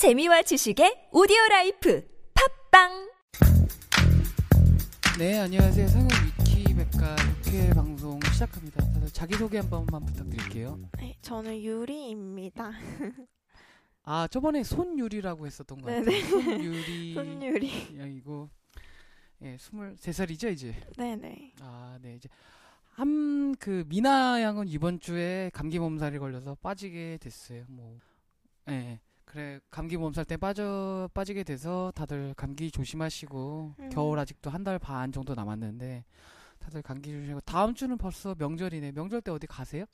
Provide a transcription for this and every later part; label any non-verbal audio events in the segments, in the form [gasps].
재미와 지식의 오디오 라이프 팟빵 네, 안녕하세요. 성형 위키백화 6회 방송 시작합니다. 다들 자기소개 한 번만 부탁드릴게요. 네, 저는 유리입니다. 아, 저번에 손유리라고 했었던 것 같아요. 네네. 손유리. [laughs] 손유리. 야, 이거, 예, 23살이죠, 이제? 네 네. 아, 네, 이제. 한, 그, 미나 양은 이번 주에 감기 몸살이 걸려서 빠지게 됐어요. 뭐, 예. 그래, 감기 몸살 때 빠져, 빠지게 돼서 다들 감기 조심하시고, 음. 겨울 아직도 한 달 반 정도 남았는데, 다들 감기 조심하고, 다음 주는 벌써 명절이네. 명절 때 어디 가세요?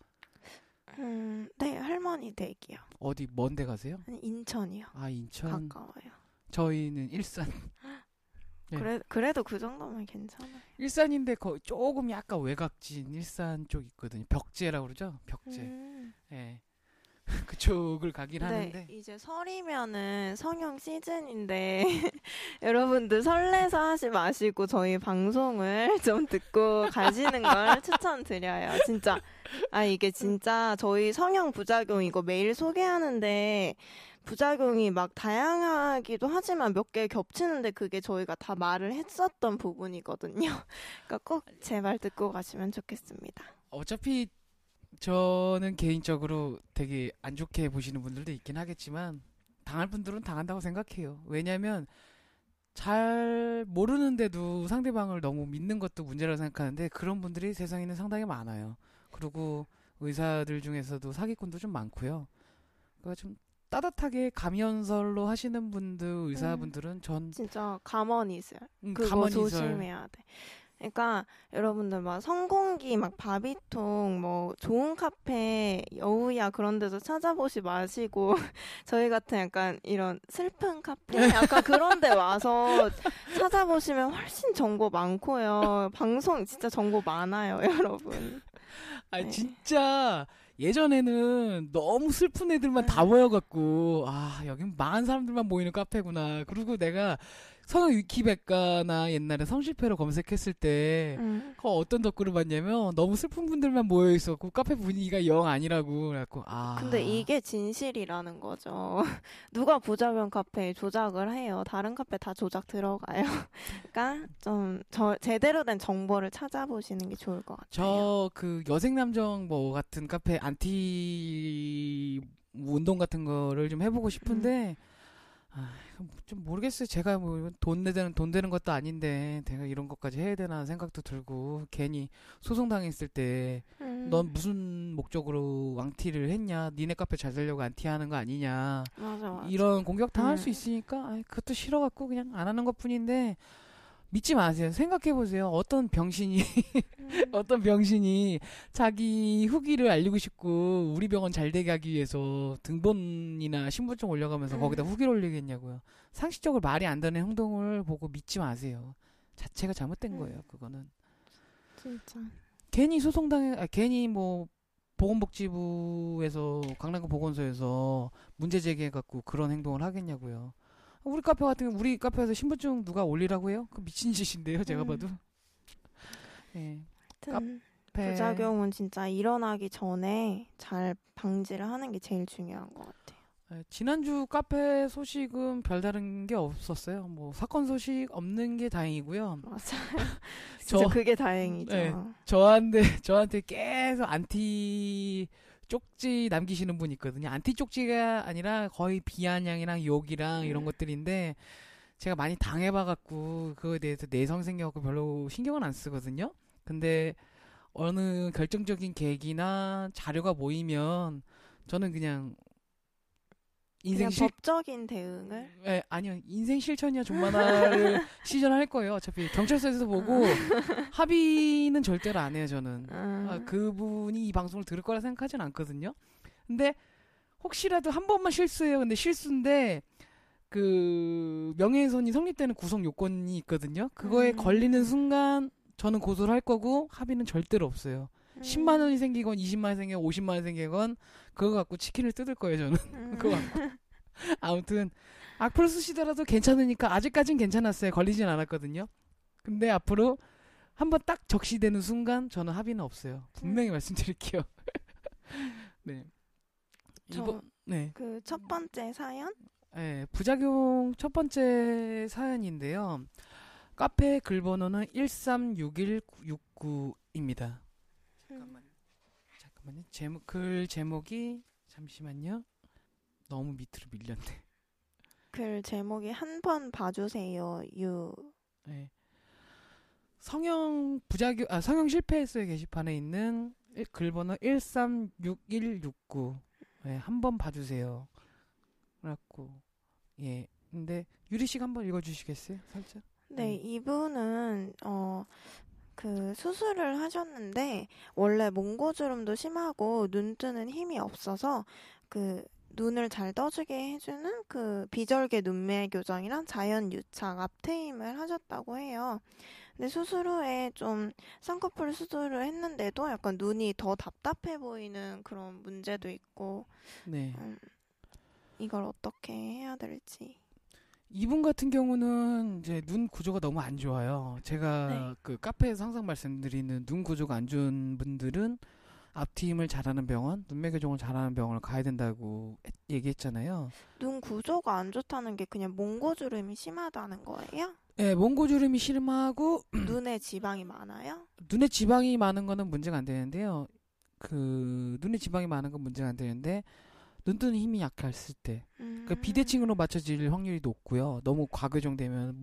음, 네, 할머니 댁이요. 어디, 먼 데 가세요? 아니, 인천이요. 아, 인천. 가까워요. 저희는 일산. 네. [gasps] 그래, 그래도 그 정도면 괜찮아요. 일산인데, 거, 조금 약간 외곽진 일산 쪽 있거든요. 벽제라고 그러죠? 벽제. 음. 예. [laughs] 그쪽을 가긴 네, 하는데. 이제 설이면은 성형 시즌인데 [laughs] 여러분들 설레서 하지 마시고 저희 방송을 [laughs] 좀 듣고 가시는 걸 추천드려요. 진짜 아 이게 진짜 저희 성형 부작용 이거 매일 소개하는데 부작용이 막 다양하기도 하지만 몇 개 겹치는데 그게 저희가 다 말을 했었던 부분이거든요. 그러니까 꼭 제 말 듣고 가시면 좋겠습니다. 어차피 저는 개인적으로 되게 안 좋게 보시는 분들도 있긴 하겠지만 당할 분들은 당한다고 생각해요. 왜냐면 잘 모르는데도 상대방을 너무 믿는 것도 문제라고 생각하는데 그런 분들이 세상에는 상당히 많아요. 그리고 의사들 중에서도 사기꾼도 좀 많고요. 그러니까 좀 따뜻하게 감연설로 하시는 분들 의사분들은 전 진짜 가만히세요. 음, 그거 가만히 설 조심해야 돼. 그러니까 여러분들 막 성공기 막 바비통 뭐 좋은 카페 여우야 그런 데서 찾아보시 마시고 [laughs] 저희 같은 약간 이런 슬픈 카페 약간 그런 데 와서 [laughs] 찾아보시면 훨씬 정보 많고요. 방송 진짜 정보 많아요, [laughs] 여러분. 아 네. 진짜 예전에는 너무 슬픈 애들만 다 네. 모여갖고 아 여긴 망한 사람들만 모이는 카페구나. 그리고 내가 성형 위키백화나 옛날에 성형 실패로 검색했을 때 음. 그 어떤 덧글을 봤냐면 너무 슬픈 분들만 모여 있었고 카페 분위기가 영 아니라고 그래갖고 아 근데 이게 진실이라는 거죠. [laughs] 누가 부작용 카페에 조작을 해요. 다른 카페 다 조작 들어가요. [laughs] 그러니까 좀 저, 제대로 된 정보를 찾아보시는 게 좋을 것 같아요. 저 그 여생남정 뭐 같은 카페 안티 운동 같은 거를 좀 해보고 싶은데 아, 이거 좀 모르겠어요. 제가 뭐 돈 내는 돈 되는 것도 아닌데 내가 이런 것까지 해야 되나 생각도 들고 괜히 소송 당했을 때 음, 넌 무슨 목적으로 왕티를 했냐? 니네 카페 잘 되려고 안티하는 거 아니냐? 맞아 맞아. 이런 공격 당할 음. 수 있으니까 아이, 그것도 싫어갖고 그냥 안 하는 것뿐인데 믿지 마세요. 생각해 보세요. 어떤 병신이 음, [laughs] 어떤 병신이 자기 후기를 알리고 싶고 우리 병원 잘 되게 하기 위해서 등본이나 신분증 올려가면서 음. 거기다 후기를 올리겠냐고요. 상식적으로 말이 안 되는 행동을 보고 믿지 마세요. 자체가 잘못된 음. 거예요. 그거는 진짜. 괜히 소송당해, 아, 괜히 뭐 보건복지부에서 강남구 보건소에서 문제 제기해 갖고 그런 행동을 하겠냐고요. 우리 카페 같은 경우 우리 카페에서 신분증 누가 올리라고 해요? 그 미친 짓인데요. 제가 음. 봐도. 예. 하여튼 카페. 부작용은 진짜 일어나기 전에 잘 방지를 하는 게 제일 중요한 것 같아요. 예, 지난주 카페 소식은 별다른 게 없었어요. 뭐 사건 소식 없는 게 다행이고요. 맞아요. [laughs] 저- 진짜 그게 다행이죠. 네. 저한테 저한테 계속 안티 쪽지 남기시는 분 있거든요. 안티 쪽지가 아니라 거의 비아냥이랑 욕이랑 이런 음. 것들인데 제가 많이 당해봐갖고 그거에 대해서 내성 생겨갖고 별로 신경은 안 쓰거든요. 근데 어느 결정적인 계기나 자료가 모이면 저는 그냥 인생 실 법적인 대응을 예, 아니요. 인생 실천이야 존만화를 [laughs] 시전할 거예요. 어차피 경찰서에서 보고 합의는 절대로 안 해요, 저는. 음, 아, 그분이 이 방송을 들을 거라 생각하진 않거든요. 근데 혹시라도 한 번만 실수해요. 근데 실수인데 그 명예훼손이 성립되는 구성 요건이 있거든요. 그거에 음. 걸리는 순간 저는 고소를 할 거고 합의는 절대로 없어요. 음. 10만 원이 생기건 20만 원이 생기건 50만 원이 생기건 그거 갖고 치킨을 뜯을 거예요, 저는. 음. [laughs] 그거 갖고. 아무튼 악플 쓰시더라도 괜찮으니까 아직까진 괜찮았어요. 걸리진 않았거든요. 근데 앞으로 한번 딱 적시되는 순간 저는 합의는 없어요. 분명히 말씀드릴게요. [laughs] 네. 저- 이번 네. 그 첫 번째 사연 예, 부작용 첫 번째 사연인데요. 카페 글 번호는 136169입니다. 잠깐만. 잠깐만요. 제목 글 제목이 잠시만요. 너무 밑으로 밀렸네. 글 제목이 한 번 봐주세요. 유. 네. 성형 부작용 아 성형 실패했어요 게시판에 있는 일- 글 번호 136169 네, 한 번 봐주세요. 그래갖고 예 근데 유리 씨가 한번 읽어주시겠어요 살짝? 네, 음. 이분은 어. 그 수술을 하셨는데 원래 몽고주름도 심하고 눈 뜨는 힘이 없어서 그 눈을 잘 떠주게 해주는 그 비절개 눈매 교정이랑 자연 유착 앞트임을 하셨다고 해요. 근데 수술 후에 좀 쌍꺼풀 수술을 했는데도 약간 눈이 더 답답해 보이는 그런 문제도 있고 네. 음, 이걸 어떻게 해야 될지. 이분 같은 경우는 이제 눈 구조가 너무 안 좋아요. 제가 네. 그 카페에서 항상 말씀드리는 눈 구조가 안 좋은 분들은 앞트임을 잘하는 병원, 눈매 교정을 잘하는 병원을 가야 된다고 했- 얘기했잖아요. 눈 구조가 안 좋다는 게 그냥 몽고주름이 심하다는 거예요? 예, 몽고주름이 심하고 [clears throat] 눈에 지방이 많아요? 눈에 지방이 많은 거는 문제가 안 되는데요. 그 눈에 지방이 많은 건 문제가 안 되는데 눈 뜨는 힘이 약했을 때, 음. 그 비대칭으로 맞춰질 확률이 높고요. 너무 과교정되면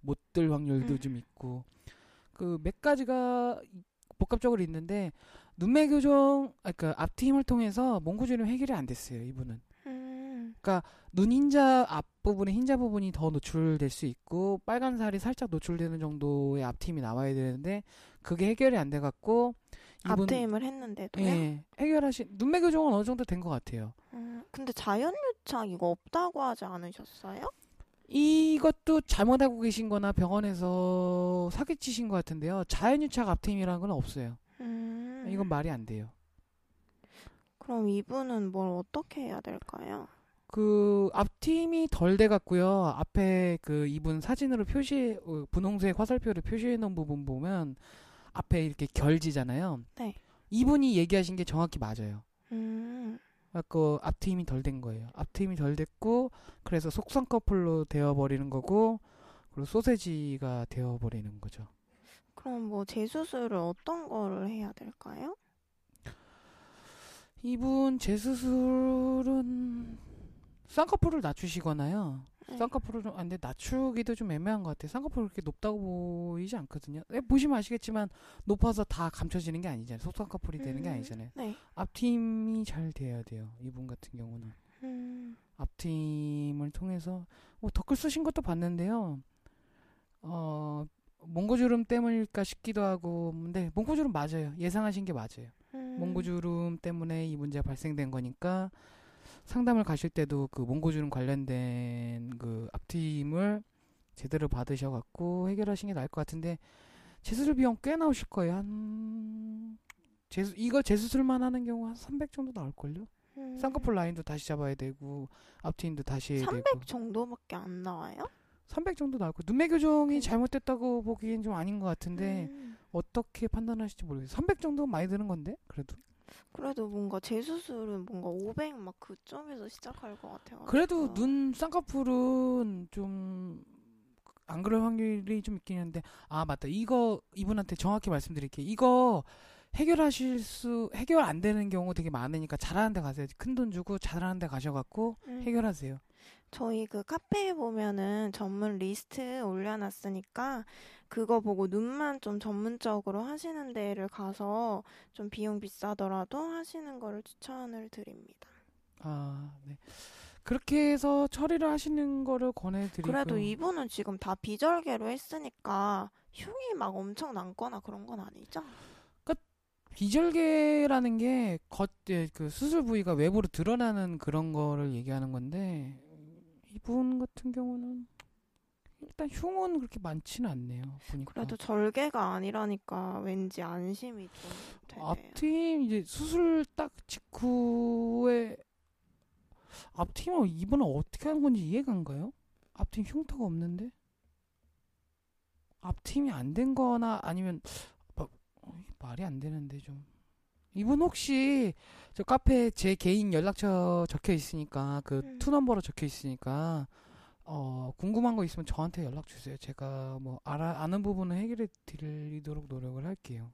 못뜰 확률도 음. 좀 있고 그 몇 가지가 복합적으로 있는데 눈매 교정, 아, 그 앞트임을 통해서 몽고주름 해결이 안 됐어요. 이분은. 음. 눈 흰자 앞 부분에 흰자 부분이 더 노출될 수 있고 빨간 살이 살짝 노출되는 정도의 앞트임이 나와야 되는데 그게 해결이 안 돼 갖고 앞트임을 했는데도요? 예, 해결하신 눈매 교정은 어느 정도 된 것 같아요. 음, 근데 자연유착 이거 없다고 하지 않으셨어요? 이것도 잘못하고 계신 거나 병원에서 사기치신 것 같은데요. 자연유착 앞트임이라는 건 없어요. 음. 이건 말이 안 돼요. 그럼 이분은 뭘 어떻게 해야 될까요? 그 앞팀이 덜 돼 갔고요. 앞에 그 이분 사진으로 표시 어, 분홍색 화살표를 표시해 놓은 부분 보면 앞에 이렇게 결지잖아요. 네. 이분이 얘기하신 게 정확히 맞아요. 음. 그 앞트임이 덜 된 거예요. 앞트임이 덜 됐고 그래서 속쌍꺼풀로 되어 버리는 거고 그리고 소세지가 되어 버리는 거죠. 그럼 뭐 재수술을 어떤 거를 해야 될까요? 이분 재수술은 쌍꺼풀을 낮추시거나요. 네. 쌍꺼풀을 좀, 아, 근데 낮추기도 좀 애매한 것 같아요. 쌍꺼풀 그렇게 높다고 보이지 않거든요. 예, 보시면 아시겠지만, 높아서 다 감춰지는 게 아니잖아요. 속쌍꺼풀이 되는 게 음. 아니잖아요. 네. 앞팀이 잘 돼야 돼요. 이분 같은 경우는. 음. 앞팀을 통해서, 뭐, 댓글 쓰신 것도 봤는데요. 어, 몽고주름 때문일까 싶기도 하고, 근데 몽고주름 맞아요. 예상하신 게 맞아요. 음. 몽고주름 때문에 이 문제가 발생된 거니까 상담을 가실 때도 그 몽고주름 관련된 그 앞팀을 제대로 받으셔갖고 해결하시는 게 나을 것 같은데 재수술 비용 꽤 나오실 거예요. 한 재수 이거 재수술만 하는 경우 한 300 정도 나올 걸요. 음. 쌍꺼풀 라인도 다시 잡아야 되고 앞트임도 다시 해야 300 되고 정도밖에 안 나와요? 300 정도 나올 거예요. 눈매 교정이 음. 잘못됐다고 보기엔 좀 아닌 것 같은데 음. 어떻게 판단하실지 모르겠어요. 300 정도 많이 드는 건데 그래도. 그래도 뭔가 재수술은 뭔가 500 막 그쯤에서 시작할 것 같아요. 그래도 눈 쌍꺼풀은 좀 안 그럴 확률이 좀 있긴 한데. 아 맞다. 이거 이분한테 정확히 말씀드릴게요. 이거 해결하실 수 해결 안 되는 경우 되게 많으니까 잘하는 데 가세요. 큰 돈 주고 잘하는 데 가셔갖고 음. 해결하세요 저희 그 카페에 보면은 전문 리스트 올려놨으니까 그거 보고 눈만 좀 전문적으로 하시는 데를 가서 좀 비용 비싸더라도 하시는 거를 추천을 드립니다. 아 네 그렇게 해서 처리를 하시는 거를 권해드리고 그래도 이분은 지금 다 비절개로 했으니까 흉이 막 엄청 남거나 그런 건 아니죠? 비절개라는 게 겉, 예, 그 수술 부위가 외부로 드러나는 그런 거를 얘기하는 건데, 이분 같은 경우는 일단 흉은 그렇게 많지는 않네요. 보니까. 그래도 절개가 아니라니까 왠지 안심이 좀 되네요. 앞트임 이제 수술 딱 직후에 앞트임은 이분은 어떻게 하는 건지 이해가 안 가요? 앞트임 흉터가 없는데 앞트임이 안 된 거나 아니면 막, 어, 말이 안 되는데 좀 이분 혹시 저 카페에 제 개인 연락처 적혀 있으니까 그 음. two number로 적혀 있으니까 어 궁금한 거 있으면 저한테 연락 주세요. 제가 뭐 알아 아는 부분은 해결해 드리도록 노력을 할게요.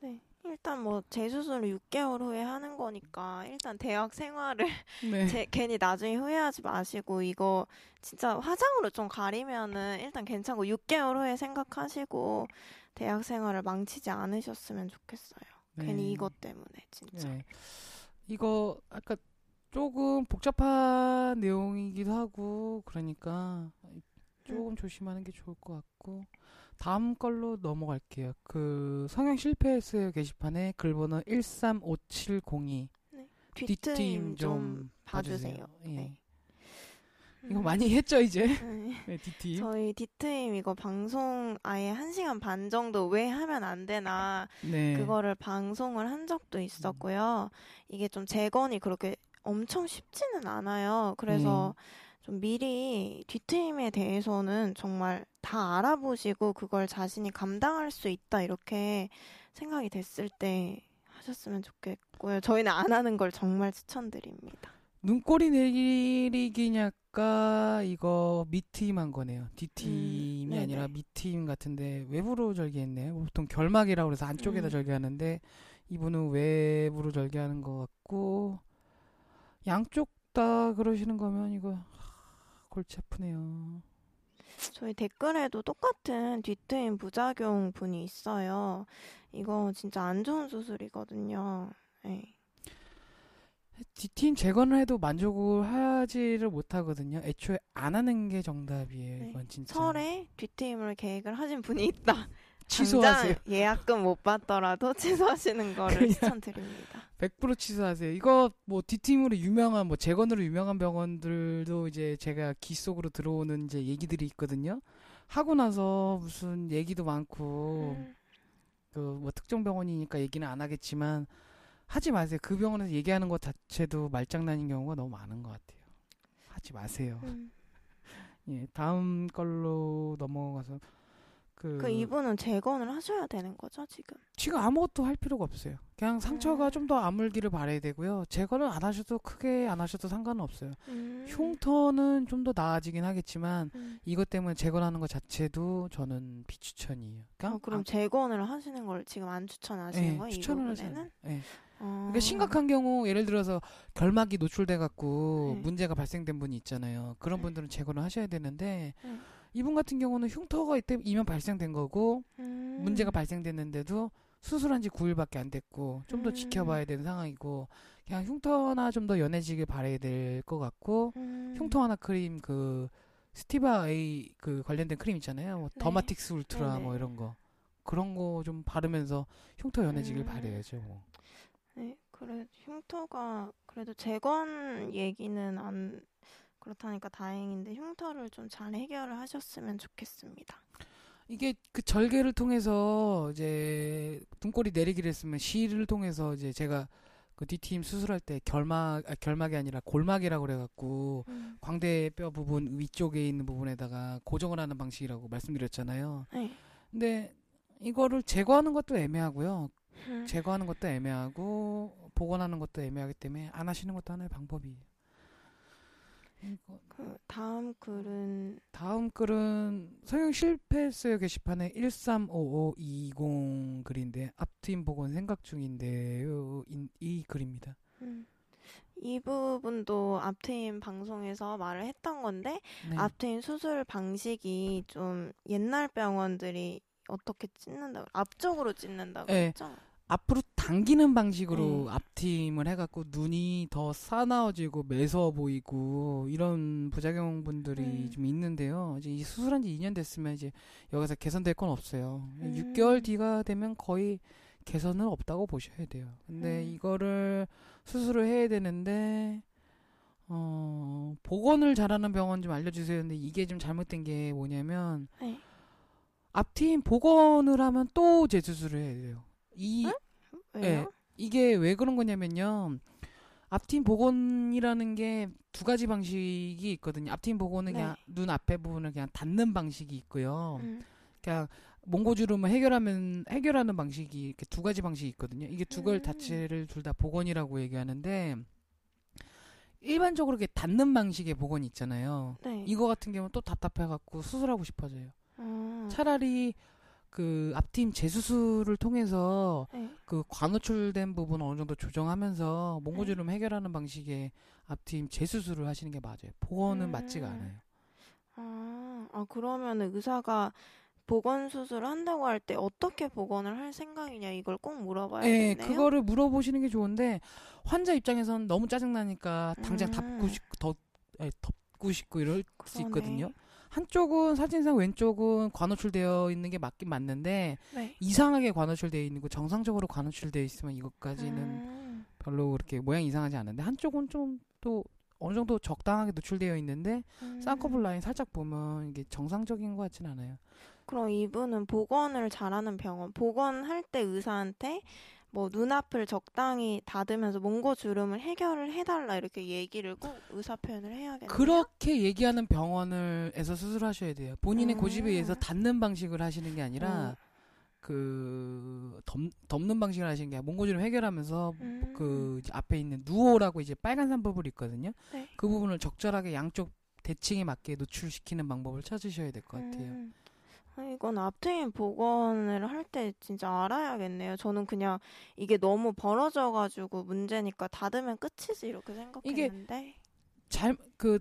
네. 일단 뭐 재수술 6개월 후에 하는 거니까 일단 대학 생활을 [laughs] 네. 제, 괜히 나중에 후회하지 마시고 이거 진짜 화장으로 좀 가리면은 일단 괜찮고 6개월 후에 생각하시고 대학 생활을 망치지 않으셨으면 좋겠어요. 네. 괜히 이것 때문에 진짜. 네. 이거 아까 조금 복잡한 내용이기도 하고 그러니까 조금 조심하는 게 좋을 것 같고 다음 걸로 넘어갈게요. 그 성형 실패했어요 게시판에 글번호 135702 뒷트임 좀 봐주세요. 예. 네. 이거 음. 많이 했죠 이제. 네. [laughs] 네, 뒷팀. 저희 뒷트임 이거 방송 아예 한 시간 반 정도 왜 하면 안 되나 네. 그거를 방송을 한 적도 있었고요. 이게 좀 재건이 그렇게 엄청 쉽지는 않아요. 그래서 좀 미리 뒷트임에 대해서는 정말 다 알아보시고 그걸 자신이 감당할 수 있다 이렇게 생각이 됐을 때 하셨으면 좋겠고요. 저희는 안 하는 걸 정말 추천드립니다. 눈꼬리 내리기냐까 이거 밑트임 한 거네요. 뒷팀이 음. 아니라 밑트임 같은데 외부로 절개했네요. 보통 결막이라고 그래서 안쪽에다 음. 절개하는데 이분은 외부로 절개하는 것 같고 양쪽 다 그러시는 거면 이거 하, 골치 아프네요. 저희 댓글에도 똑같은 뒷트임 부작용 분이 있어요. 이거 진짜 안 좋은 수술이거든요. 네. 뒷팀 재건을 해도 만족을 하지를 못하거든요. 애초에 안 하는 게 정답이에요. 네. 이건 진짜. 설에 뒷트임을 계획을 하신 분이 있다. [laughs] 취소하세요. 예약금 못 받더라도 [laughs] 취소하시는 거를. 추천드립니다. 100% 취소하세요. 이거 뭐 뒷팀으로 유명한 뭐 재건으로 유명한 병원들도 이제 제가 귀 속으로 들어오는 이제 얘기들이 있거든요. 하고 나서 무슨 얘기도 많고 음, 그뭐 특정 병원이니까 얘기는 안 하겠지만 하지 마세요. 그 병원에서 얘기하는 것 자체도 말장난인 경우가 너무 많은 것 같아요. 하지 마세요. 음. [laughs] 예, 다음 걸로 넘어가서 그, 그 이분은 재건을 하셔야 되는 거죠 지금? 지금 아무것도 할 필요가 없어요. 그냥 상처가 음. 좀더 아물기를 바라야 되고요. 제거는 안 하셔도 크게 안 하셔도 상관은 없어요. 음. 흉터는 좀 더 나아지긴 하겠지만 음. 이것 때문에 재건하는 것 자체도 저는 비추천이에요. 그러니까 어, 그럼 아, 재건을 하시는 걸 지금 안 추천하시는 예, 거예요? 추천을. 부분에는? 예. 어. 그러니까 심각한 경우 예를 들어서 결막이 노출돼 갖고 네. 문제가 발생된 분이 있잖아요. 그런 네. 분들은 재건을 하셔야 되는데 네. 이분 같은 경우는 흉터가 이때 이면 발생된 거고 음. 문제가 발생됐는데도 수술한 지 9일밖에 안 됐고 좀더 음. 지켜봐야 되는 상황이고 그냥 흉터나 좀 더 연해지길 바라야 될 것 같고 음. 흉터 하나 크림 그 Stieva A 그 관련된 크림 있잖아요. 뭐 네. Dermatix Ultra. 뭐 이런 거 그런 거 좀 바르면서 흉터 연해지길 음. 바라야죠. 뭐. 네, 그래 흉터가 그래도 재건 얘기는 안 그렇다니까 다행인데 흉터를 좀 잘 해결을 하셨으면 좋겠습니다. 이게 그 절개를 통해서 이제 눈꼬리 내리기를 했으면 시를 통해서 이제 제가 그 D팀 수술할 때 결막 아, 결막이 아니라 골막이라고 그래갖고 음. 광대뼈 부분 위쪽에 있는 부분에다가 고정을 하는 방식이라고 말씀드렸잖아요. 네. 근데 이거를 제거하는 것도 애매하고요. 음. 제거하는 것도 애매하고 복원하는 것도 애매하기 때문에 안 하시는 것도 하나의 방법이에요. 그 다음 글은 다음 글은 성형 실패했어요 게시판에 135520 글인데 앞트임 복원 생각 중인데요. 인- 이 글입니다. 음. 이 부분도 앞트임 방송에서 말을 했던 건데 네. 앞트임 수술 방식이 좀 옛날 병원들이 어떻게 찢는다고 앞쪽으로 찢는다고 네. 했죠? 앞으로 당기는 방식으로 네. 앞트임을 해갖고 눈이 더 싸나워지고 매서워 보이고 이런 부작용 분들이 음. 좀 있는데요. 이제 이 수술한 지 2년 됐으면 이제 여기서 개선될 건 없어요. 음. 6개월 뒤가 되면 거의 개선은 없다고 보셔야 돼요. 근데 음. 이거를 수술을 해야 되는데 어 복원을 잘하는 병원 좀 알려주세요. 근데 이게 좀 잘못된 게 뭐냐면 네. 앞트임 복원을 하면 또 재수술을 해야 돼요. 이 왜요? 네. 이게 왜 그런 거냐면요. 앞팀 복원이라는 게 두 가지 방식이 있거든요. 앞팀 복원은 네. 그냥 눈 앞에 부분을 그냥 닫는 방식이 있고요. 음. 그냥 몽고주름을 해결하면 해결하는 방식이 이렇게 두 가지 방식이 있거든요. 이게 두걸 음. 자체를 둘 다 복원이라고 얘기하는데 일반적으로 이렇게 닿는 방식의 복원이 있잖아요. 네. 이거 같은 경우는 또 답답해갖고 수술하고 싶어져요. 아, 차라리 그 앞팀 재수술을 통해서 네. 그 관노출된 부분 어느 정도 조정하면서 몽고주름 해결하는 방식의 앞팀 재수술을 하시는 게 맞아요. 복원은 음. 맞지가 않아요. 아, 아 그러면은 의사가 보건 수술을 한다고 할 때 어떻게 보건을 할 생각이냐 이걸 꼭 물어봐야겠네요. 예, 그거를 물어보시는 게 좋은데 환자 입장에선 너무 짜증 나니까 당장 음. 덮고 싶, 더, 예, 덮고 싶고 이럴 수 그러네. 있거든요. 한쪽은 사진상 왼쪽은 관호출되어 있는 게 맞긴 맞는데 네. 이상하게 관호출되어 있는 거 정상적으로 관호출되어 있으면 이것까지는 음, 별로 그렇게 모양 이상하지 않은데 한쪽은 좀 또 어느 정도 적당하게 노출되어 있는데 음. 쌍꺼풀 라인 살짝 보면 이게 정상적인 것 같진 않아요. 그럼 이분은 보건을 잘하는 병원, 보건할 때 의사한테 뭐 눈앞을 적당히 닫으면서 몽고 주름을 해결을 해달라 이렇게 얘기를 꼭 의사 표현을 해야겠네요. 그렇게 얘기하는 병원을에서 수술하셔야 돼요. 본인의 음. 고집에 의해서 닫는 방식을 하시는 게 어. 아니라 그 덮, 덮는 방식을 하시는 게 아니라 몽고 주름 해결하면서 음. 그 앞에 있는 누오라고 이제 빨간 산 부분이 있거든요. 네. 그 부분을 적절하게 양쪽 대칭에 맞게 노출시키는 방법을 찾으셔야 될 것 같아요. 음. 아, 이건 앞트임 복원을 할 때 진짜 알아야겠네요. 저는 그냥 이게 너무 벌어져가지고 문제니까 닫으면 끝이지 이렇게 생각했는데. 잘그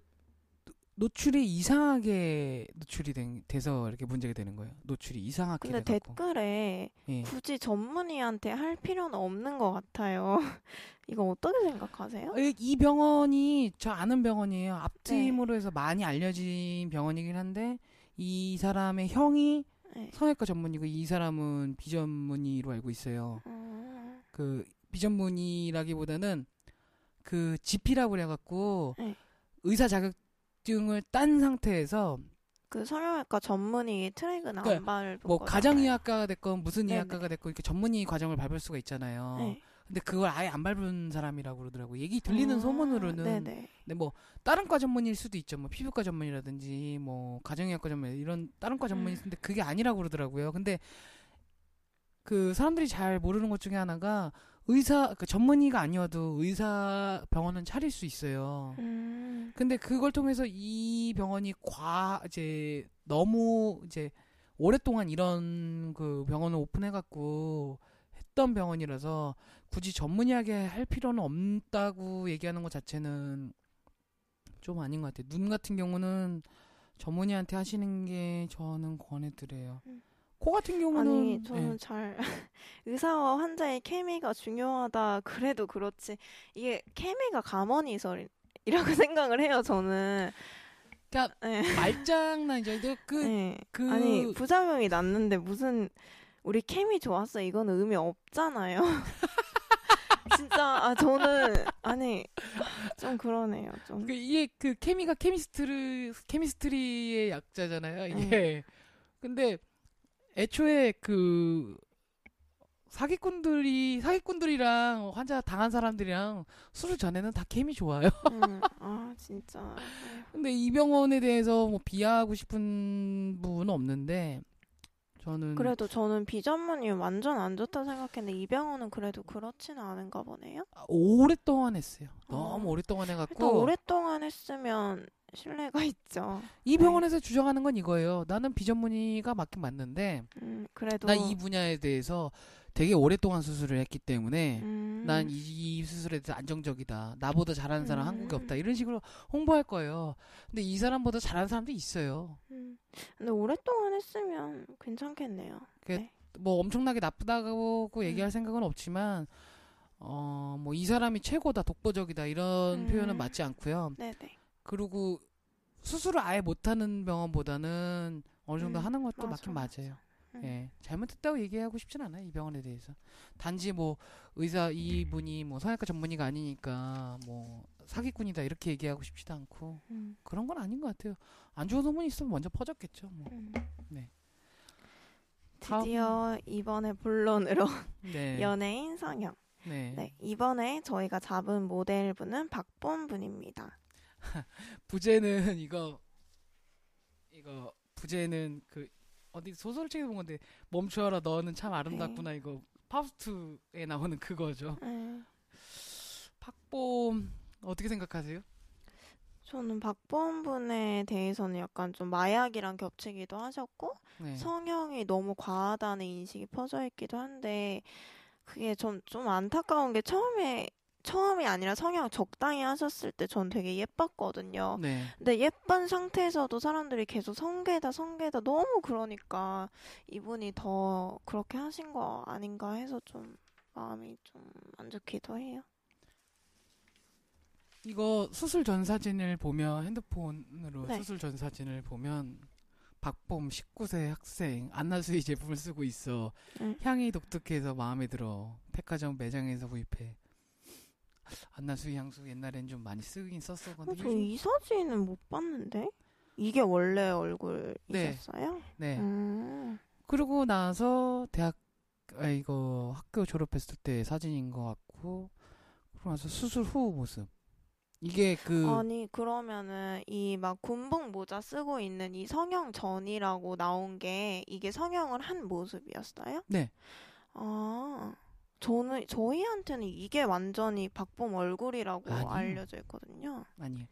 노출이 이상하게 노출이 된, 돼서 이렇게 문제가 되는 거예요. 노출이 이상하게 근데 돼갖고. 댓글에 예. 굳이 전문의한테 할 필요는 없는 것 같아요. [laughs] 이거 어떻게 생각하세요? 어, 이 병원이 저 아는 병원이에요. 네. 앞팀으로 해서 많이 알려진 병원이긴 한데 이 사람의 형이 네. 성형외과 전문이고 이 사람은 비전문의로 알고 있어요. 음, 그 비전문의라기보다는 그 GP라고 그래갖고 네. 의사 자격증을 딴 상태에서 그 성형외과 전문의 트랙은 안 그러니까 밟을 뭐. 가정의학과가 됐건 무슨 네네. 의학과가 됐건 이렇게 전문의 과정을 밟을 수가 있잖아요. 네. 근데 그걸 아예 안 밟은 사람이라고 그러더라고. 얘기 들리는 아, 소문으로는 네네. 근데 뭐 다른 과 전문일 수도 있죠. 뭐 피부과 전문이라든지 뭐 가정의학과 전문 이런 다른 과 전문이 음. 있는데 그게 아니라고 그러더라고요. 근데 그 사람들이 잘 모르는 것 중에 하나가 의사 그 전문의가 아니어도 의사 병원은 차릴 수 있어요. 음, 근데 그걸 통해서 이 병원이 과 이제 너무 이제 오랫동안 이런 그 병원을 오픈해갖고 했던 병원이라서 굳이 전문의하게 할 필요는 없다고 얘기하는 것 자체는 좀 아닌 것 같아요. 눈 같은 경우는 전문의한테 하시는 게 저는 권해드려요. 음. 코 같은 경우는 아니 저는 예. 잘 [laughs] 의사와 환자의 케미가 중요하다 그래도 그렇지 이게 케미가 가머니설이라고 [laughs] 생각을 해요 저는 그러니까 네. 말장난이죠. 그, 네. 그 아니 부작용이 났는데 무슨 우리 케미 좋았어 이건 의미 없잖아요 [laughs] 진짜 아 저는 아니 좀 그러네요 좀 그 이게 그 케미가 케미스트리 케미스트리의 약자잖아요. 이게 네. 근데 애초에 그 사기꾼들이 사기꾼들이랑 환자 당한 사람들이랑 수술 전에는 다 케미 좋아요. [laughs] 음, 아 진짜. 근데 이 병원에 대해서 뭐 비하하고 싶은 부분은 없는데 저는 그래도 저는 비전문이 완전 안 좋다 생각했는데 이 병원은 그래도 그렇지는 않은가 보네요. 오랫동안 했어요. 너무 어. 오랫동안 또 해갖고 오랫동안 했으면 신뢰가 [laughs] 있죠. 이 병원에서 주장하는 건 이거예요. 나는 비전문의가 맞긴 맞는데 음, 그래도 난이 분야에 대해서 되게 오랫동안 수술을 했기 때문에 음, 난이 수술에 대해서 안정적이다. 나보다 잘하는 사람 음. 한국에 없다. 이런 식으로 홍보할 거예요. 근데 이 사람보다 잘하는 사람도 있어요. 음. 근데 오랫동안 했으면 괜찮겠네요. 그- 네. 뭐 엄청나게 나쁘다고 음. 얘기할 생각은 없지만 어 뭐 이 사람이 최고다, 독보적이다 이런 음. 표현은 맞지 않고요. 네네. 그리고 수술을 아예 못하는 병원보다는 어느 정도 음, 하는 것도 맞아, 맞긴 맞아. 맞아요. 음. 예, 잘못했다고 얘기하고 싶진 않아요 이 병원에 대해서. 단지 뭐 의사 이분이 뭐 성형외과 전문의가 아니니까 뭐 사기꾼이다 이렇게 얘기하고 싶지도 않고 음, 그런 건 아닌 것 같아요. 안 좋은 소문이 있으면 먼저 퍼졌겠죠. 뭐. 음. 네. 드디어 이번에 본론으로 [laughs] 네. 연예인 성형. 네. 네, 이번에 저희가 잡은 모델분은 박본 분입니다. [laughs] 부제는 이거 이거 부제는 그 어디 소설책에서 본 건데 멈춰라 너는 참 아름답구나 이거 파우스트에 나오는 그거죠. 네. 박봄 어떻게 생각하세요? 저는 박보은 분에 대해서는 약간 좀 마약이랑 겹치기도 하셨고 네. 성형이 너무 과하다는 인식이 퍼져 있기도 한데 그게 좀 좀 안타까운 게 처음에 처음이 아니라 성형 적당히 하셨을 때 전 되게 예뻤거든요. 네. 근데 예쁜 상태에서도 사람들이 계속 성계다 성계다 너무 그러니까 이분이 더 그렇게 하신 거 아닌가 해서 좀 마음이 좀 안 좋기도 해요. 이거 수술 전 사진을 보면 핸드폰으로 네. 수술 전 사진을 보면 박봄 19세 학생 안나수이 제품을 쓰고 있어. 응. 향이 독특해서 마음에 들어. 백화점 매장에서 구입해. 안나수이 향수 옛날엔 좀 많이 쓰긴 썼어. 근데 저 요즘- 이 사진은 못 봤는데 이게 원래 네. 얼굴이셨어요? 네. 음. 그러고 나서 대학 아 이거 학교 졸업했을 때 사진인 것 같고 그러고 나서 수술 후 모습. 이게 그 아니 그러면은 이 막 군복 모자 쓰고 있는 이 성형 전이라고 나온 게 이게 성형을 한 모습이었어요? 네. 아 저는 저희한테는 이게 완전히 박봄 얼굴이라고 아니요. 알려져 있거든요. 아니에요.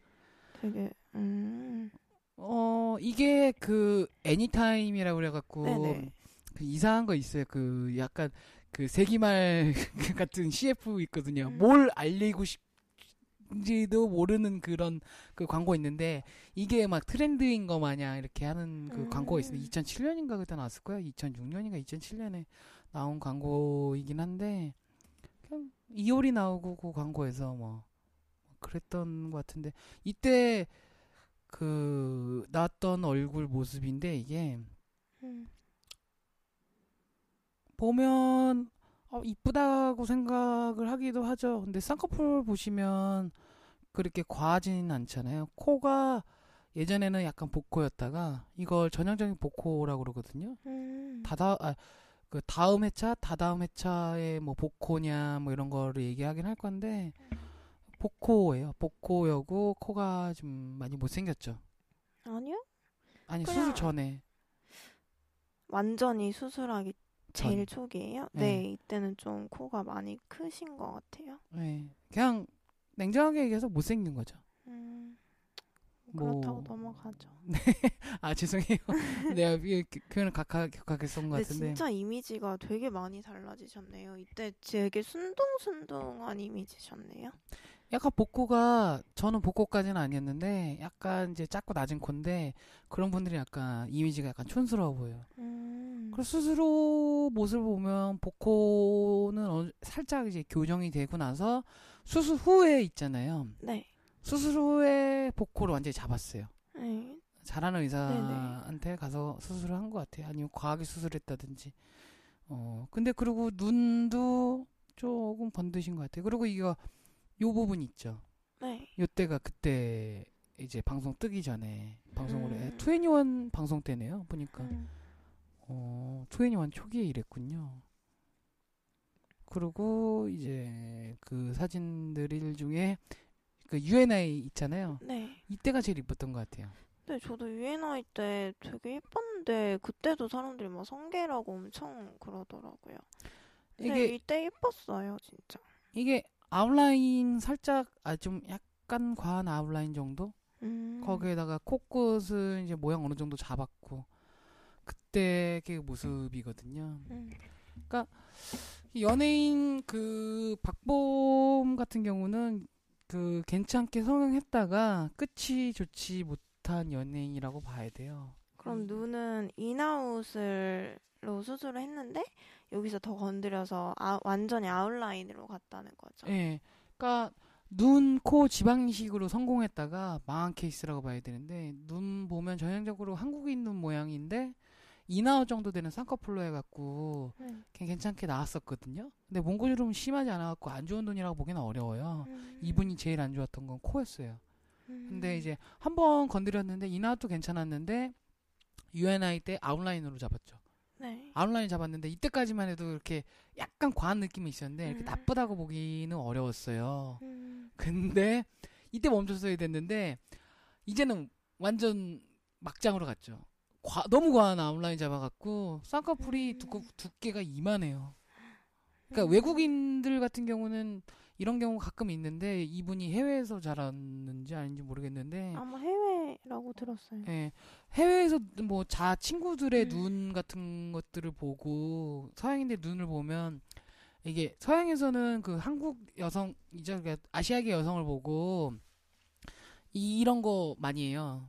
되게 음 어 이게 그 애니타임이라고 그래갖고 네네 그 이상한 거 있어요. 그 약간 그 세기말 [laughs] 같은 CF 있거든요. 음. 뭘 알리고 싶은지도 모르는 그런 그 광고 있는데 이게 막 트렌드인 거 마냥 이렇게 하는 그 음. 광고가 있어요. 2007년인가 그때 나왔을 거야. 2006년인가 2007년에 나온 광고이긴 한데 그냥 이효리 나오고 그 광고에서 뭐 그랬던 것 같은데 이때 그 나왔던 얼굴 모습인데 이게 음. 보면 어, 이쁘다고 생각을 하기도 하죠. 근데 쌍꺼풀 보시면 그렇게 과하지는 않잖아요. 코가 예전에는 약간 복코였다가 이걸 전형적인 복코라고 그러거든요. 음. 다다 아, 그 다음 회차, 다다음 회차에 뭐 복코냐 뭐 이런 거를 얘기하긴 할 건데 복코예요. 복코여고 코가 좀 많이 못생겼죠. 아니요 아니 수술 전에 완전히 수술하기 제일 전. 초기에요. 네. 네 이때는 좀 코가 많이 크신 것 같아요. 네. 그냥 냉정하게 얘기해서 못생긴 거죠. 음. 뭐- 그렇다고 넘어가죠. [laughs] 아 죄송해요. [laughs] 내가 이 그- 표현을 각하, 격하게 쓴 것 같은데. 진짜 이미지가 되게 많이 달라지셨네요. 이때 되게 순둥순둥한 이미지셨네요. 약간 복코가 저는 복코까지는 아니었는데 약간 이제 작고 낮은 코인데 그런 분들이 약간 이미지가 약간 촌스러워 보여요. 음. 그리고 후 모습을 보면 어느- 살짝 이제 교정이 되고 나서 수술 후에 있잖아요. 네. 수술 후에 복코를 완전히 잡았어요. 네. 잘하는 의사한테 가서 수술을 한 것 같아요. 아니면 과하게 수술했다든지. 어, 근데 그리고 눈도 조금 번드신 것 같아요. 그리고 이거 요 부분 있죠. 네. 요때가 그때 이제 방송 뜨기 전에 방송을 해. 음. 투애니원 방송 때네요. 보니까 음. 어, 투애니원 초기에 이랬군요. 그리고 이제 그 사진들 중에 그 UNI 있잖아요. 네. 이때가 제일 이뻤던 것 같아요. 근데 저도 UNI 때 되게 예뻤는데 그때도 사람들이 막 성계라고 엄청 그러더라고요. 이게 이때 예뻤어요, 진짜. 이게 아웃라인 살짝 아 좀 약간 과한 아웃라인 정도? 음. 거기에다가 코끝은 이제 모양 어느 정도 잡았고 그때 그 모습이거든요. 음. 이 연예인 그 박봄 같은 경우는 그 괜찮게 성형했다가 끝이 좋지 못한 연예인이라고 봐야 돼요. 그럼 눈은 인아웃을로 수술을 했는데 여기서 더 건드려서 아, 완전히 아웃라인으로 갔다는 거죠. 예. 그러니까 눈, 코 지방 이식으로 성공했다가 망한 케이스라고 봐야 되는데 눈 보면 전형적으로 한국인 눈 모양인데 in-out 정도 되는 쌍꺼풀로 해갖고 네. 괜찮게 나왔었거든요. 근데 몽골주름은 심하지 않아갖고 안 좋은 눈이라고 보기는 어려워요. 음. 이분이 제일 안 좋았던 건 코였어요. 음. 근데 이제 한 번 건드렸는데 in-out도 괜찮았는데 UNI 때 아웃라인으로 잡았죠. 네. 아웃라인 잡았는데 이때까지만 해도 이렇게 약간 과한 느낌이 있었는데 이렇게 음. 나쁘다고 보기는 어려웠어요. 음. 근데 이때 멈췄어야 됐는데 이제는 완전 막장으로 갔죠. 과- 너무 과한 아웃라인 잡아갖고 쌍꺼풀이 음. 두꺼, 두께가 이만해요. 그러니까 음. 외국인들 같은 경우는 이런 경우 가끔 있는데 이분이 해외에서 자랐는지 아닌지 모르겠는데 아마 해외라고 들었어요. 예, 해외에서 뭐 자 친구들의 음. 눈 같은 것들을 보고 서양인들 눈을 보면 이게 서양에서는 그 한국 여성 이제 그러니까 아시아계 여성을 보고 이런 거 많이 해요.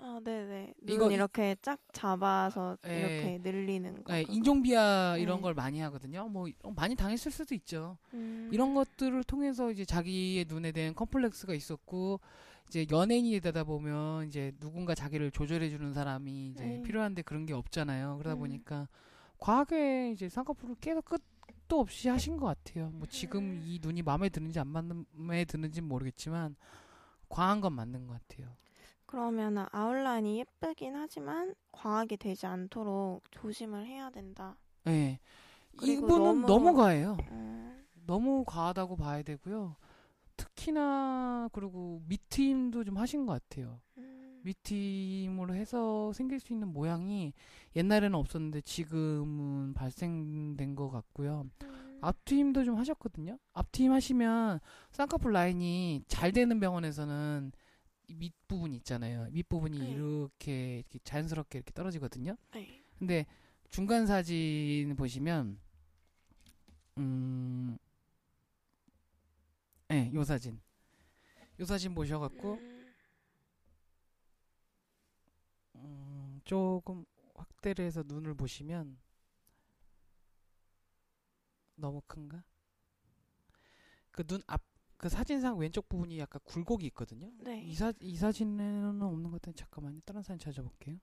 아, 네네. 눈 이거 이- 이렇게 쫙 잡아서 예. 이렇게 늘리는 거. 예, 그거. 인종비하 이런 네. 걸 많이 하거든요. 뭐 많이 당했을 수도 있죠. 음. 이런 것들을 통해서 이제 자기의 눈에 대한 컴플렉스가 있었고 이제 연예인이 되다 보면 이제 누군가 자기를 조절해 주는 사람이 이제 네. 필요한데 그런 게 없잖아요. 그러다 음. 보니까 과하게 이제 쌍꺼풀을 계속 끝도 없이 하신 것 같아요. 뭐 지금 음. 이 눈이 마음에 드는지 안 마음에 드는지 는 모르겠지만 과한 건 맞는 것 같아요. 그러면 아웃라인이 예쁘긴 하지만 과하게 되지 않도록 조심을 해야 된다. 예. 그리고 이분은 너무- 너무 과해요. 음. 너무 과하다고 봐야 되고요. 특히나 그리고 밑트임도 좀 하신 것 같아요. 음. 밑트임으로 해서 생길 수 있는 모양이 옛날에는 없었는데 지금은 발생된 것 같고요. 음. 앞트임도 좀 하셨거든요. 앞트임 하시면 쌍꺼풀 라인이 잘 되는 병원에서는 이 밑부분 있잖아요. 밑부분이 네. 이렇게, 이렇게 자연스럽게 이렇게 떨어지거든요. 네. 근데 중간 사진 보시면 음, 네, 요 사진, 요 사진 보셔 갖고 음. 음, 조금 확대를 해서 눈을 보시면 너무 큰가? 그 눈 앞, 그 사진상 왼쪽 부분이 약간 굴곡이 있거든요. 네. 이, 사, 이 사진에는 없는 것 같아요. 잠깐만요. 다른 사진 찾아볼게요.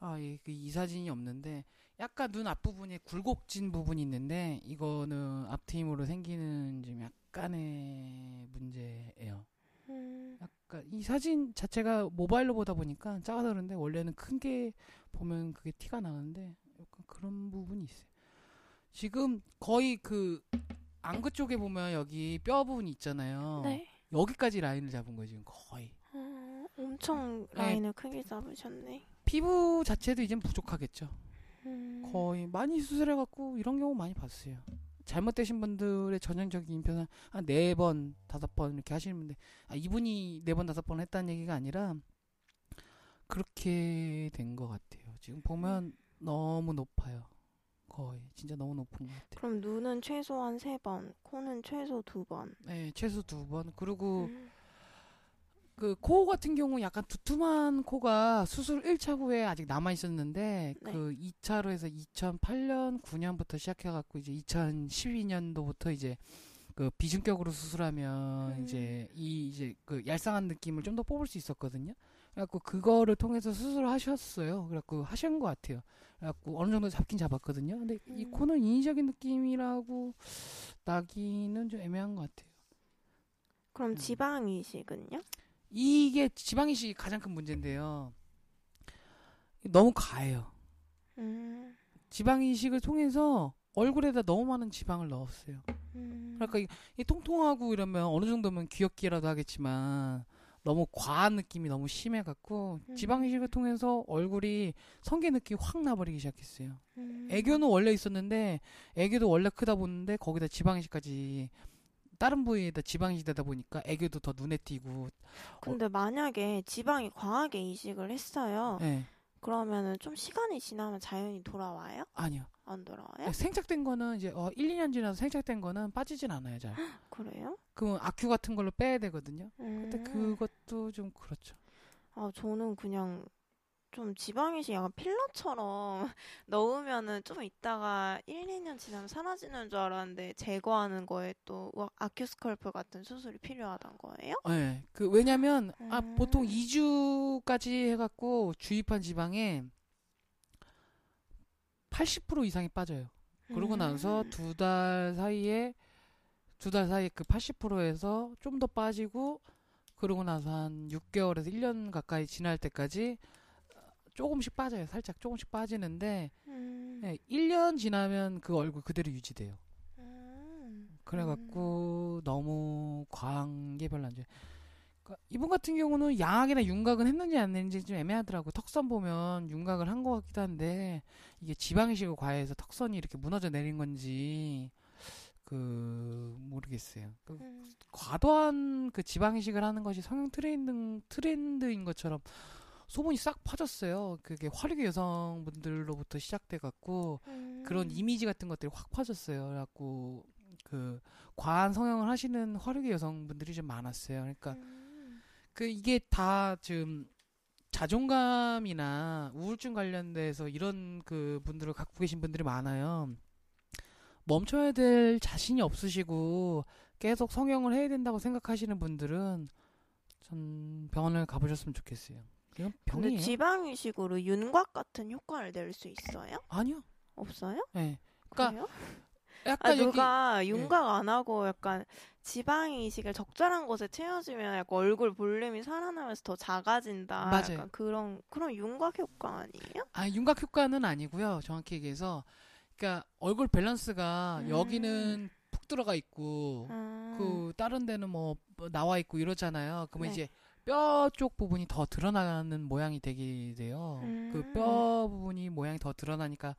아, 이, 그 이 사진이 없는데 약간 눈 앞부분에 굴곡진 부분이 있는데 이거는 앞트임으로 생기는 좀 약간의 문제예요. 음. 약간 이 사진 자체가 모바일로 보다 보니까 작아서 그런데 원래는 큰 게 보면 그게 티가 나는데 약간 그런 부분이 있어요. 지금 거의 그 안구 쪽에 보면 여기 뼈 부분이 있잖아요. 네. 여기까지 라인을 잡은 거예요 지금 거의. 어, 엄청 네. 라인을 크게 잡으셨네. 피부 자체도 이젠 부족하겠죠. 음. 거의 많이 수술해갖고 이런 경우 많이 봤어요. 잘못되신 분들의 전형적인 인표는 한 네 번, 다섯 번 이렇게 하시는 분데 아, 이분이 네 번, 다섯 번 했다는 얘기가 아니라 그렇게 된 것 같아요. 지금 보면 너무 높아요. 거의 진짜 너무 높은 것 같아요. 그럼 눈은 최소한 세 번, 코는 최소 두 번. 네, 최소 두 번. 그리고 음. 그 코 같은 경우 약간 두툼한 코가 수술 1차 후에 아직 남아 있었는데 네. 그 2차로 해서 2008년 9년부터 시작해 갖고 이제 2012년도부터 이제 그 비중격으로 수술하면 음. 이제 이 이제 그 얄쌍한 느낌을 좀 더 뽑을 수 있었거든요. 그래갖고 그거를 통해서 수술을 하셨어요. 그래갖고 하신 것 같아요. 그래갖고 어느 정도 잡긴 잡았거든요. 근데 이 음. 코는 인위적인 느낌이라고 나기는 좀 애매한 것 같아요. 그럼 음. 지방 이식은요? 이게 지방 이식이 가장 큰 문제인데요. 너무 가해요. 음. 지방 이식을 통해서 얼굴에다 너무 많은 지방을 넣었어요. 음. 그러니까 이, 이 통통하고 이러면 어느 정도면 귀엽기라도 하겠지만 너무 과한 느낌이 너무 심해갖고 음. 지방 이식을 통해서 얼굴이 성게 느낌이 확 나버리기 시작했어요. 음. 애교는 원래 있었는데 애교도 원래 크다 보는데 거기다 지방 이식까지 다른 부위에다 지방 이식되다 보니까 애교도 더 눈에 띄고 근데 만약에 지방이 과하게 이식을 했어요. 예 그러면은 좀 시간이 지나면 자연히 돌아와요? 아니요 안 돌아와요? 생착된 거는 이제 어 1, 2년 지나서 생착된 거는 빠지진 않아요 잘 [gasps] 그래요? 그러면 아큐 같은 걸로 빼야 되거든요 음. 근데 그것도 좀 그렇죠 아 저는 그냥 좀 지방 이식 약간 필러처럼 [laughs] 넣으면은 좀 있다가 1, 2년 지나면 사라지는 줄 알았는데 제거하는 거에 또 와- 아큐스컬프 같은 수술이 필요하단 거예요? 네, 그 왜냐면 아 음. 보통 2주까지 해 갖고 주입한 지방에 80% 이상이 빠져요. 그러고 나서 음. 두달 사이에 두 달 사이에 그 80%에서 좀 더 빠지고 그러고 나서 한 6개월에서 1년 가까이 지날 때까지 조금씩 빠져요. 살짝 조금씩 빠지는데 음. 네, 1년 지나면 그 얼굴 그대로 유지돼요. 음. 그래갖고 너무 과한 게 별로 안 좋아요. 그러니까 이분 같은 경우는 양악이나 윤곽은 했는지 안 했는지 좀 애매하더라고. 턱선 보면 윤곽을 한 것 같기도 한데 이게 지방이식을 과해서 턱선이 이렇게 무너져 내린 건지 그 모르겠어요. 그 음. 과도한 그 지방이식을 하는 것이 성형 트렌드 트렌드인 것처럼 소문이 싹 퍼졌어요. 그게 화류계 여성분들로부터 시작돼 갖고 음. 그런 이미지 같은 것들이 확 퍼졌어요. 그래갖고 그 과한 성형을 하시는 화류계 여성분들이 좀 많았어요. 그러니까 음. 그 이게 다 지금 자존감이나 우울증 관련돼서 이런 그 분들을 갖고 계신 분들이 많아요. 멈춰야 될 자신이 없으시고 계속 성형을 해야 된다고 생각하시는 분들은 전 병원을 가보셨으면 좋겠어요. 이건 근데 병이에요. 지방 이식으로 윤곽 같은 효과를 낼 수 있어요? 아니요. 없어요? 네. 그러니까 그래요? 약간 아 여기 예. 누가 윤곽 안 하고 약간 지방 이식을 적절한 곳에 채워주면 약간 얼굴 볼륨이 살아나면서 더 작아진다. 맞아요. 약간 그런 그런 윤곽 효과 아니에요? 아 윤곽 효과는 아니고요. 정확히 얘기해서 그러니까 얼굴 밸런스가 음. 여기는 푹 들어가 있고 아, 그 다른 데는 뭐 나와 있고 이러잖아요. 그러면 네. 이제 뼈 쪽 부분이 더 드러나는 모양이 되게 돼요. 음. 그뼈 부분이 모양이 더 드러나니까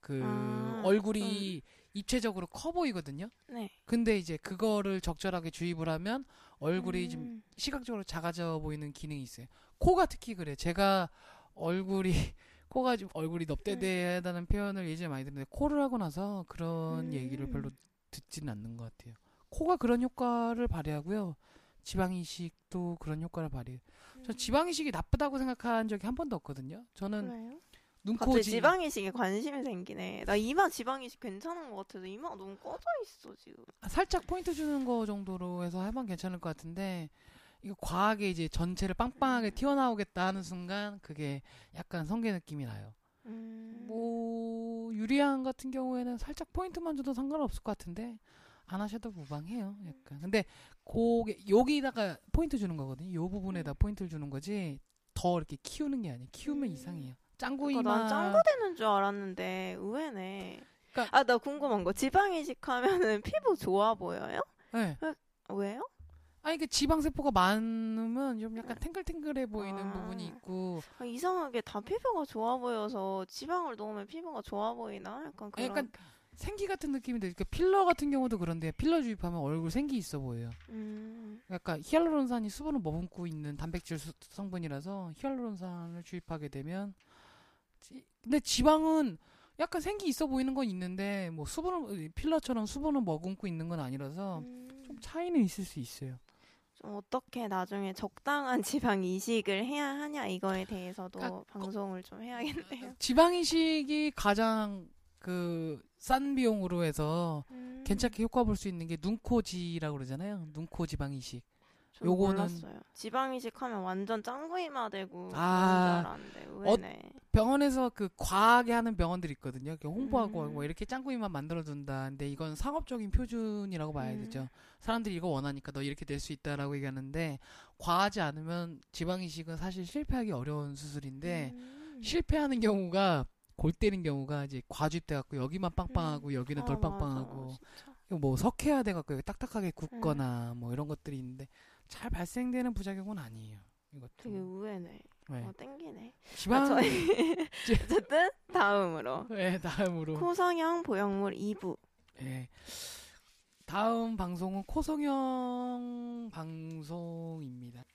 그 아, 얼굴이 입체적으로 커 보이거든요. 네. 근데 이제 그거를 적절하게 주입을 하면 얼굴이 좀 음. 시각적으로 작아져 보이는 기능이 있어요. 코가 특히 그래. 제가 얼굴이 [laughs] 코가 좀 얼굴이 넙대대하다는 표현을 예전에 많이 듣는데 코를 하고 나서 그런 음. 얘기를 별로 듣지는 않는 것 같아요. 코가 그런 효과를 발휘하고요. 지방 이식도 그런 효과를 발휘해요. 저 지방 이식이 나쁘다고 생각한 적이 한 번도 없거든요. 저는 그래요? 눈코 지 지방 이식에 관심이 생기네. 나 이마 지방 이식 괜찮은 것 같아서 이마가 너무 꺼져 있어 지금. 살짝 포인트 주는 거 정도로 해서 하면 괜찮을 것 같은데 이거 과하게 이제 전체를 빵빵하게 튀어나오겠다 하는 순간 그게 약간 성게 느낌이 나요. 음. 뭐 유리안 같은 경우에는 살짝 포인트만 줘도 상관없을 것 같은데 안 하셔도 무방해요. 약간. 근데 고게 여기다가 포인트 주는 거거든요. 요 부분에다 포인트를 주는 거지 더 이렇게 키우는 게 아니에요. 키우면 음. 이상해요. 그러니까 짱구이만 난 짱구 되는 줄 알았는데 의외네. 그러니까- 아나 궁금한 거 지방 이식하면은 [laughs] 피부 좋아 보여요? 네. 왜요? 아니 그 지방 세포가 많으면 좀 약간 탱글탱글해 보이는 아. 부분이 있고 아, 이상하게 다 피부가 좋아 보여서 지방을 넣으면 피부가 좋아 보이나? 약간 그런. 약간 생기 같은 느낌인데 그러니까 필러 같은 경우도 그런데 필러 주입하면 얼굴 생기 있어 보여요. 음. 약간 히알루론산이 수분을 머금고 있는 단백질 수- 성분이라서 히알루론산을 주입하게 되면 지- 근데 지방은 약간 생기 있어 보이는 건 있는데 뭐 수분을 필러처럼 수분을 머금고 있는 건 아니라서 음. 좀 차이는 있을 수 있어요. 좀 어떻게 나중에 적당한 [laughs] 지방 이식을 해야 하냐 이거에 대해서도 아, 방송을 좀 해야겠네요. 지방 이식이 가장 그 싼 비용으로 해서 음. 괜찮게 효과 볼 수 있는 게 눈코지라고 그러잖아요. 눈코 지 방 이식. 저는 요거는- 몰랐어요. 지방 이식하면 완전 짱구이마 되고 아, 의외네. 병원에서 그 과하게 하는 병원들이 있거든요. 이렇게 홍보하고 음. 뭐 이렇게 짱구이만 만들어 준다. 근데 이건 상업적인 표준이라고 봐야 음. 되죠. 사람들이 이거 원하니까 너 이렇게 될 수 있다라고 얘기하는데 과하지 않으면 지방 이식은 사실 실패하기 어려운 수술인데 음. 실패하는 경우가 골 때린 경우가 이제 과주입돼 갖고 여기만 빵빵하고 여기는 아, 덜 맞아. 빵빵하고. 이거 뭐 석회화 돼 갖고 딱딱하게 음. 굳거나 뭐 이런 것들이 있는데 잘 발생되는 부작용은 아니에요. 이것도. 되게 의외네. 네. 어, 땡기네. 지방 아, 저희 [laughs] 어쨌든 다음으로 네, 다음으로 코성형 보형물 2부. 예. 다음 방송은 코성형 방송입니다.